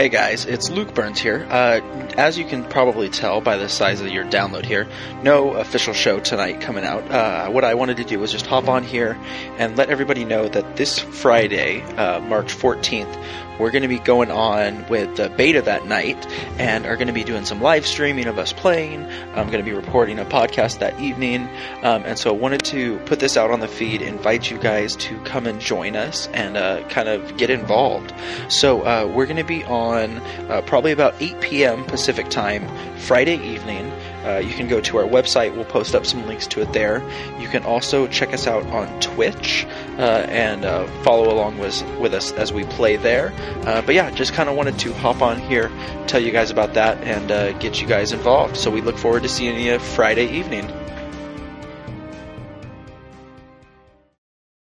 Hey guys, it's Luke Burns here. Uh, as you can probably tell by the size of your download here, no official show tonight coming out. Uh, what I wanted to do was just hop on here and let everybody know that this Friday, uh, March 14th, we're going to be going on with the beta that night and are going to be doing some live streaming of us playing. I'm going to be reporting a podcast that evening. Um, and so I wanted to put this out on the feed, invite you guys to come and join us and uh, kind of get involved. So uh, we're going to be on uh, probably about 8 p.m. Pacific time, Friday evening. Uh, you can go to our website. We'll post up some links to it there. You can also check us out on Twitch uh, and uh, follow along with, with us as we play there. Uh, but yeah, just kind of wanted to hop on here, tell you guys about that, and uh, get you guys involved. So we look forward to seeing you Friday evening.